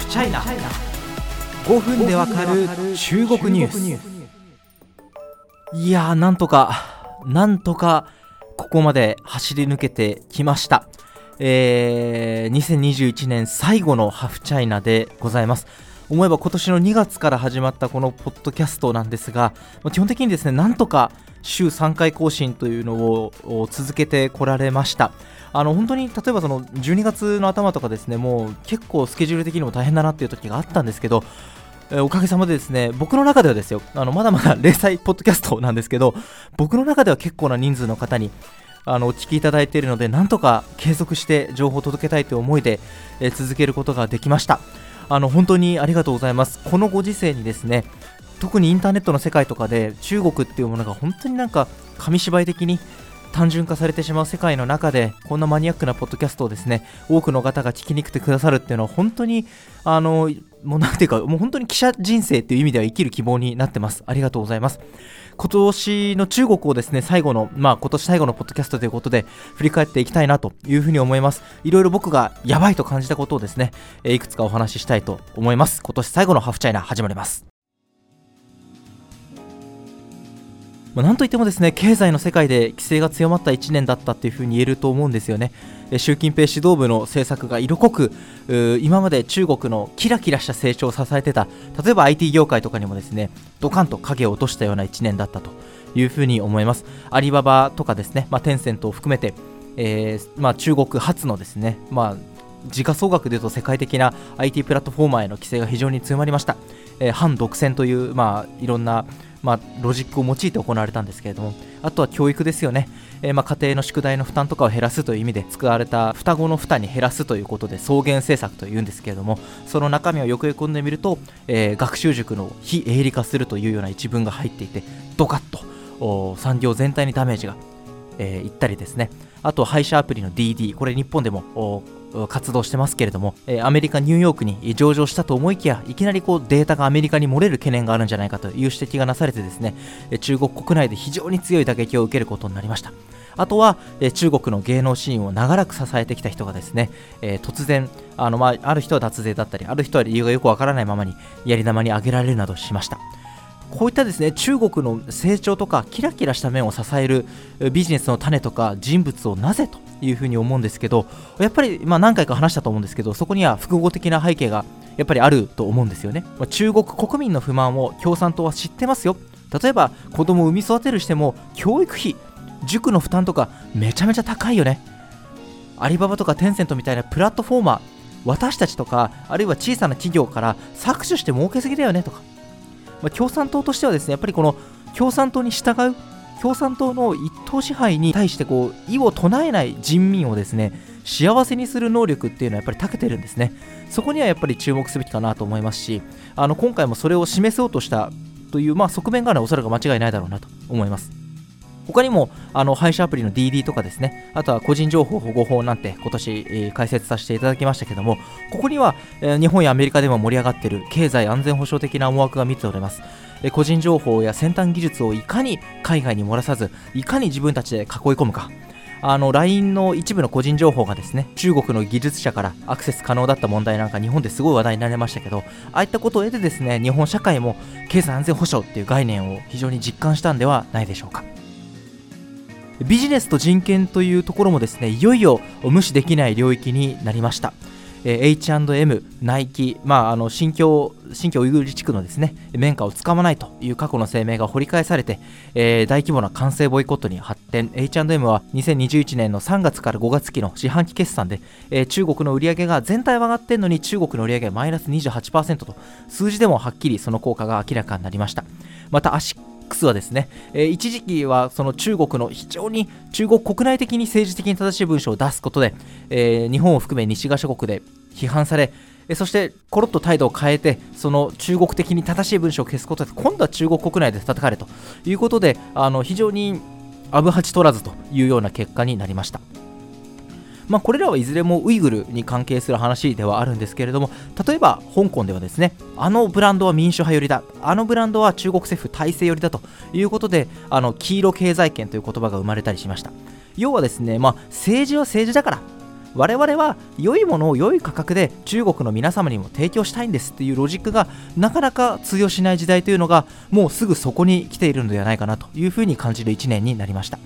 フチャイナ5分でわかる中国ニュース。いやーなんとかなんとかここまで走り抜けてきました。えー、2021年最後のハフチャイナでございます。思えば今年の2月から始まったこのポッドキャストなんですが基本的にですねなんとか週3回更新というのを続けてこられましたあの本当に例えばその12月の頭とかですねもう結構スケジュール的にも大変だなっていう時があったんですけどおかげさまでですね、僕の中ではですよ、あのまだまだ 零細ポッドキャストなんですけど、僕の中では結構な人数の方にあのお聞きいただいているので、なんとか継続して情報を届けたいという思いで、続けることができました。あの本当にありがとうございます。このご時世にですね、特にインターネットの世界とかで中国っていうものが本当になんか紙芝居的に単純化されてしまう世界の中でこんなマニアックなポッドキャストをですね多くの方が聞きに来てくださるっていうのは本当にあのもうなんていうかもう本当に記者人生っていう意味では生きる希望になってますありがとうございます今年の中国をですね最後のまあ今年最後のポッドキャストということで振り返っていきたいなというふうに思います。いろいろ僕がやばいと感じたことをですねいくつかお話ししたいと思います。今年最後のハーフチャイナ始まります。まあ、なんといってもですね経済の世界で規制が強まった1年だったというふうに言えると思うんですよね。習近平指導部の政策が色濃く今まで中国のキラキラした成長を支えてた例えば IT 業界とかにもですねドカンと影を落としたような1年だったというふうに思います。アリババとかですね、まあ、テンセントを含めて、えー、まあ、中国初のですね、まあ、時価総額でいうと世界的な IT プラットフォーマーへの規制が非常に強まりました。えー、反独占という、まあ、いろんなまあ、ロジックを用いて行われたんですけれどもあとは教育ですよね、えー、まあ、家庭の宿題の負担とかを減らすという意味で使われた双子の負担に減らすということで草原政策というんですけれどもその中身をよく読んでみると、えー、学習塾の非営利化するというような一文が入っていてドカッと産業全体にダメージが、えー、いったりですねあと配車アプリの DD これ日本でも活動してますけれども、えアメリカ・ニューヨークに上場したと思いきやいきなりこうデータがアメリカに漏れる懸念があるんじゃないかという指摘がなされてですね中国国内で非常に強い打撃を受けることになりました。あとは、え中国の芸能シーンを長らく支えてきた人がですね、え、突然あの、まあ、ある人は脱税だったりある人は理由がよくわからないままにやり玉に挙げられるなどしました。こういったですね中国の成長とかキラキラした面を支えるビジネスの種とか人物をなぜというふうに思うんですけどやっぱり、まあ、何回か話したと思うんですけどそこには複合的な背景がやっぱりあると思うんですよね、ま、中国国民の不満を共産党は知ってますよ。例えば子供を産み育てるしても教育費塾の負担とかめちゃめちゃ高いよね。アリババとかテンセントみたいなプラットフォーマー私たちとかあるいは小さな企業から搾取して儲けすぎだよねとか。まあ、共産党としてはですねやっぱりこの共産党に従う共産党の一党支配に対してこう異を唱えない人民をですね幸せにする能力っていうのはやっぱり長けてるんですね。そこにはやっぱり注目すべきかなと思いますしあの今回もそれを示そうとしたという、まあ、側面があるのはおそらく間違いないだろうなと思います。他にもあの配車アプリの DD とかですね、あとは個人情報保護法なんて今年、えー、解説させていただきましたけども、ここには、えー、日本やアメリカでも盛り上がっている経済安全保障的な思惑が見ております。えー、個人情報や先端技術をいかに海外に漏らさず、いかに自分たちで囲い込むか。あの LINE の一部の個人情報がですね中国の技術者からアクセス可能だった問題なんか日本ですごい話題になりましたけどああいったことを得てですね日本社会も経済安全保障っていう概念を非常に実感したんではないでしょうか。ビジネスと人権というところもですねいよいよ無視できない領域になりました。H&M、ナイキ、まあ、あの新疆新疆ウイグル自治区のですね綿花をつかまないという過去の声明が掘り返されて、えー、大規模な完成ボイコットに発展 H&M は2021年の3月から5月期の四半期決算で、えー、中国の売上が全体は上がってるのに中国の売上がマイナス28%と数字でもはっきりその効果が明らかになりましたまたアシッ X はですね、えー、一時期はその中国の非常に中国国内的に政治的に正しい文章を出すことで、えー、日本を含め西側諸国で批判され、えそしてコロッと態度を変えてその中国的に正しい文章を消すことで今度は中国国内で叩かれということであの非常にアブハチ取らずというような結果になりました。まあ、これらはいずれもウイグルに関係する話ではあるんですけれども例えば香港ではですねあのブランドは民主派寄りだ。あのブランドは中国政府体制寄りだと。いうことであの黄色経済圏という言葉が生まれたりしました。要はですね、まあ、政治は政治だから。我々は良いものを良い価格で中国の皆様にも提供したいんですっていうロジックがなかなか通用しない時代というのがもうすぐそこに来ているのではないかなというふうに感じる1年になりました。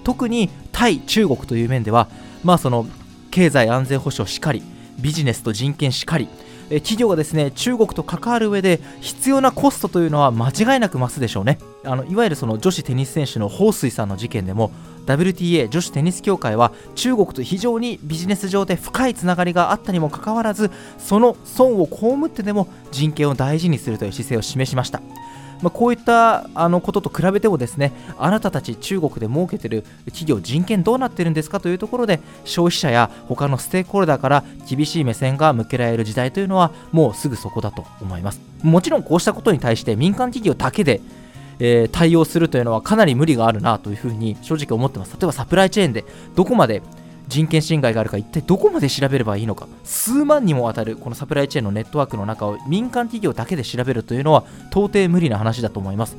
特に対中国という面ではまあその経済安全保障しかりビジネスと人権しかり企業がですね中国と関わる上で必要なコストというのは間違いなく増すでしょうね。あのいわゆるその女子テニス選手の彭帥さんの事件でも WTA 女子テニス協会は中国と非常にビジネス上で深いつながりがあったにもかかわらずその損を被ってでも人権を大事にするという姿勢を示しました。まあ、こういったあのことと比べてもですねあなたたち中国で儲けてる企業人権どうなってるんですかというところで消費者や他のステークホルダーから厳しい目線が向けられる時代というのはもうすぐそこだと思いますもちろんこうしたことに対して民間企業だけでえー、対応するというのはかなり無理があるなというふうに正直思ってます。例えばサプライチェーンでどこまで人権侵害があるか一体どこまで調べればいいのか。数万にもわたるこのサプライチェーンのネットワークの中を民間企業だけで調べるというのは到底無理な話だと思います。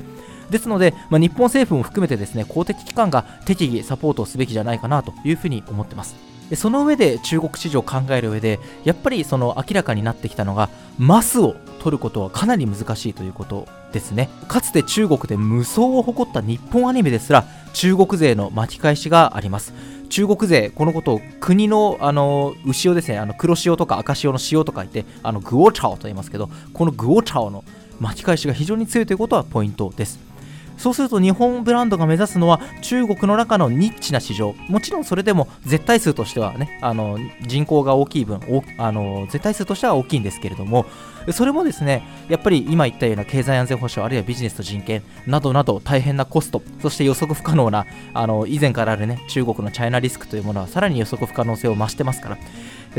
ですので、まあ、日本政府も含めてですね公的機関が適宜サポートをすべきじゃないかなというふうに思ってます。その上で中国市場を考える上でやっぱりその明らかになってきたのがマスを取ることはかなり難しいということですね。かつて中国で無双を誇った日本アニメですら中国勢の巻き返しがあります。中国勢、このことを国のあの牛をですね、あの黒潮とか赤潮の潮とか言って、あのグオチャオと言いますけど、このグオチャオの巻き返しが非常に強いということはポイントです。そうすると日本ブランドが目指すのは中国の中のニッチな市場。もちろんそれでも絶対数としてはねあの人口が大きい分あの絶対数としては大きいんですけれども。それもですねやっぱり今言ったような経済安全保障あるいはビジネスと人権などなど大変なコストそして予測不可能なあの以前からあるね中国のチャイナリスクというものはさらに予測不可能性を増してますから。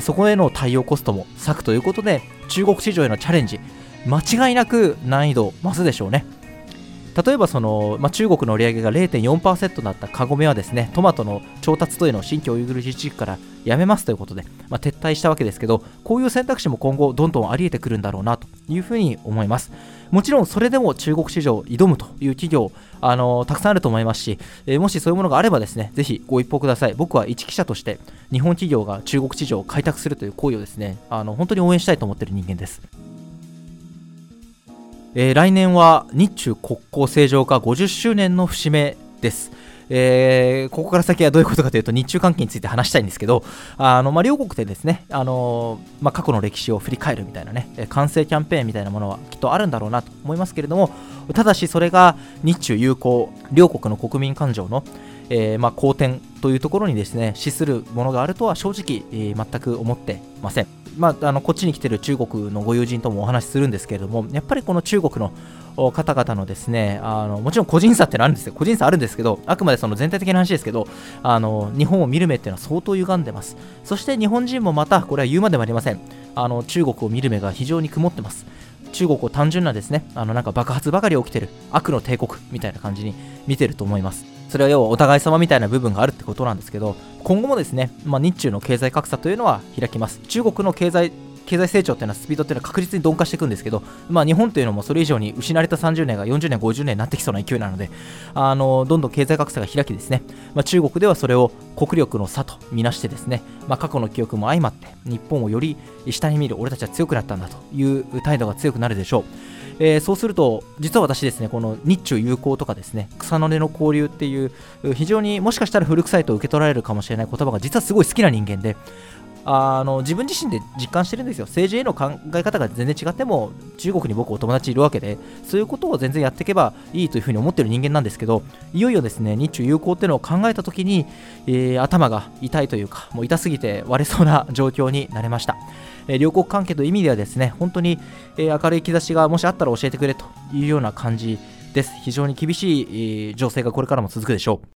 そこへの対応コストも割くということで中国市場へのチャレンジ間違いなく難易度増すでしょうね。例えばその、まあ、中国の売り上げが0.4%だったカゴメはですねトマトの調達というのを新疆ウイグル自治区からやめますということで、まあ、撤退したわけですけどこういう選択肢も今後どんどんあり得てくるんだろうなというふうに思います。もちろんそれでも中国市場を挑むという企業あのたくさんあると思いますし、えー、もしそういうものがあればですねぜひご一報ください。僕は一記者として日本企業が中国市場を開拓するという行為をですねあの本当に応援したいと思っている人間です。えー、来年は日中国交正常化50周年の節目です。えー、ここから先はどういうことかというと日中関係について話したいんですけどあの、まあ、両国でですね、あのまあ、過去の歴史を振り返るみたいなね完成キャンペーンみたいなものはきっとあるんだろうなと思いますけれどもただしそれが日中友好両国の国民感情の、えー、まあ、好転というところにですね資するものがあるとは正直、えー、全く思ってません。まあ、あのこっちに来てる中国のご友人ともお話しするんですけれども、やっぱりこの中国の方々のですねあのもちろん個人差ってのあるんです。よ個人差あるんですけどあくまでその全体的な話ですけどあの日本を見る目っていうのは相当歪んでます。そして日本人もまたこれは言うまでもありません。あの中国を見る目が非常に曇ってます。中国を単純なですねあのなんか爆発ばかり起きてる悪の帝国みたいな感じに見てると思います。それは要はお互い様みたいな部分があるってことなんですけど今後もですね、まあ、日中の経済格差というのは開きます。中国の経済経済成長っていうのはスピードっていうのは確実に鈍化していくんですけど、まあ、日本というのもそれ以上に失われた30年が40年、50年になってきそうな勢いなので、あのどんどん経済格差が開きですね、まあ、中国ではそれを国力の差とみなしてですね、まあ、過去の記憶も相まって日本をより下に見る俺たちは強くなったんだという態度が強くなるでしょう。えー、そうすると、実は私ですね、この日中友好とかですね、草の根の交流っていう、非常にもしかしたら古臭いと受け取られるかもしれない言葉が実はすごい好きな人間で、あの自分自身で実感してるんですよ。政治への考え方が全然違っても、中国に僕お友達いるわけで、そういうことを全然やっていけばいいというふうに思ってる人間なんですけど、いよいよですね、日中友好っていうのを考えたときに、えー、頭が痛いというか、もう痛すぎて割れそうな状況になれました。えー、両国関係という意味ではですね、本当に、えー、明るい兆しがもしあったら教えてくれというような感じです。非常に厳しい、えー、情勢がこれからも続くでしょう。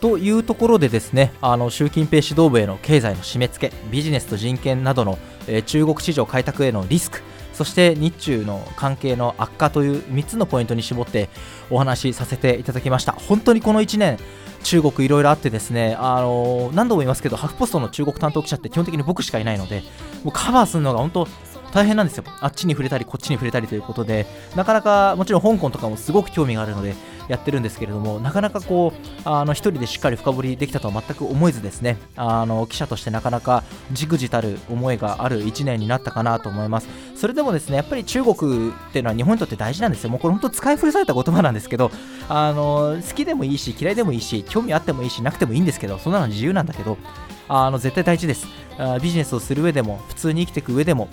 というところでですねあの習近平指導部への経済の締め付けビジネスと人権などの、えー、中国市場開拓へのリスクそして日中の関係の悪化という3つのポイントに絞ってお話しさせていただきました。本当にこの1年中国いろいろあってですね、あのー、何度も言いますけどハフポストの中国担当記者って基本的に僕しかいないのでもうカバーするのが本当大変なんですよ。あっちに触れたりこっちに触れたりということでなかなかもちろん香港とかもすごく興味があるのでやってるんですけれどもなかなかこうあの一人でしっかり深掘りできたとは全く思えずですねあの記者としてなかなかじくじたる思いがある1年になったかなと思います。それでもですねやっぱり中国っていうのは日本にとって大事なんですよ。もうこれ本当使い古された言葉なんですけどあの好きでもいいし嫌いでもいいし興味あってもいいしなくてもいいんですけどそんなの自由なんだけどあの絶対大事です。あビジネスをする上でも普通に生きていく上でも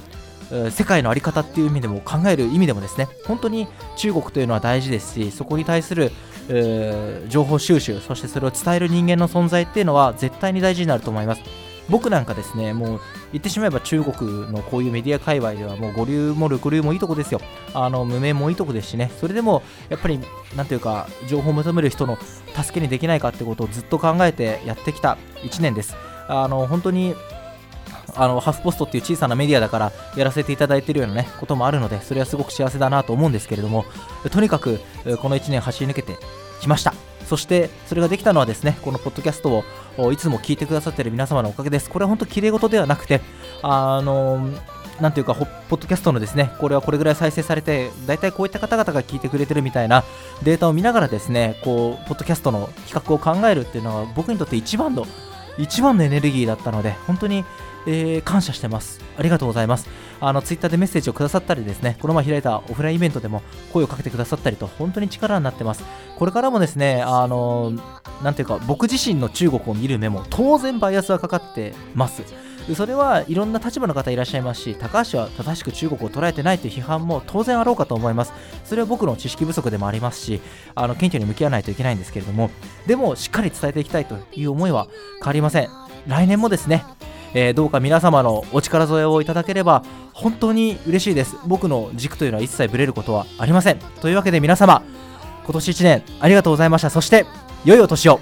世界の在り方っていう意味でも考える意味でもですね本当に中国というのは大事ですしそこに対する情報収集そしてそれを伝える人間の存在っていうのは絶対に大事になると思います。僕なんかですねもう言ってしまえば中国のこういうメディア界隈ではもう五流も六流もいいとこですよ。あの無名もいいとこですしね。それでもやっぱりなんていうか情報を求める人の助けにできないかってことをずっと考えてやってきた1年です。あの本当にあのハフポストっていう小さなメディアだからやらせていただいているような、ね、こともあるのでそれはすごく幸せだなと思うんですけれどもとにかくこの1年走り抜けてきました。そしてそれができたのはですねこのポッドキャストをいつも聞いてくださっている皆様のおかげです。これは本当きれい事ではなくてあのなんていうか、ポッドキャストのですね、これはこれぐらい再生されて、大体こういった方々が聞いてくれてるみたいなデータを見ながらですね、こう、ポッドキャストの企画を考えるっていうのは僕にとって一番の、一番のエネルギーだったので、本当にえー、感謝してます。ありがとうございます。あの、ツイッターでメッセージをくださったりですね、この前開いたオフラインイベントでも声をかけてくださったりと、本当に力になってます。これからもですね、あのなんていうか、僕自身の中国を見る目も当然バイアスはかかってます。それはいろんな立場の方いらっしゃいますし、高橋は正しく中国を捉えてないという批判も当然あろうかと思います。それは僕の知識不足でもありますし、あの謙虚に向き合わないといけないんですけれども、でもしっかり伝えていきたいという思いは変わりません。来年もですね、えー、どうか皆様のお力添えをいただければ本当に嬉しいです。僕の軸というのは一切ブレることはありません。というわけで皆様今年1年ありがとうございました。そして良いお年を。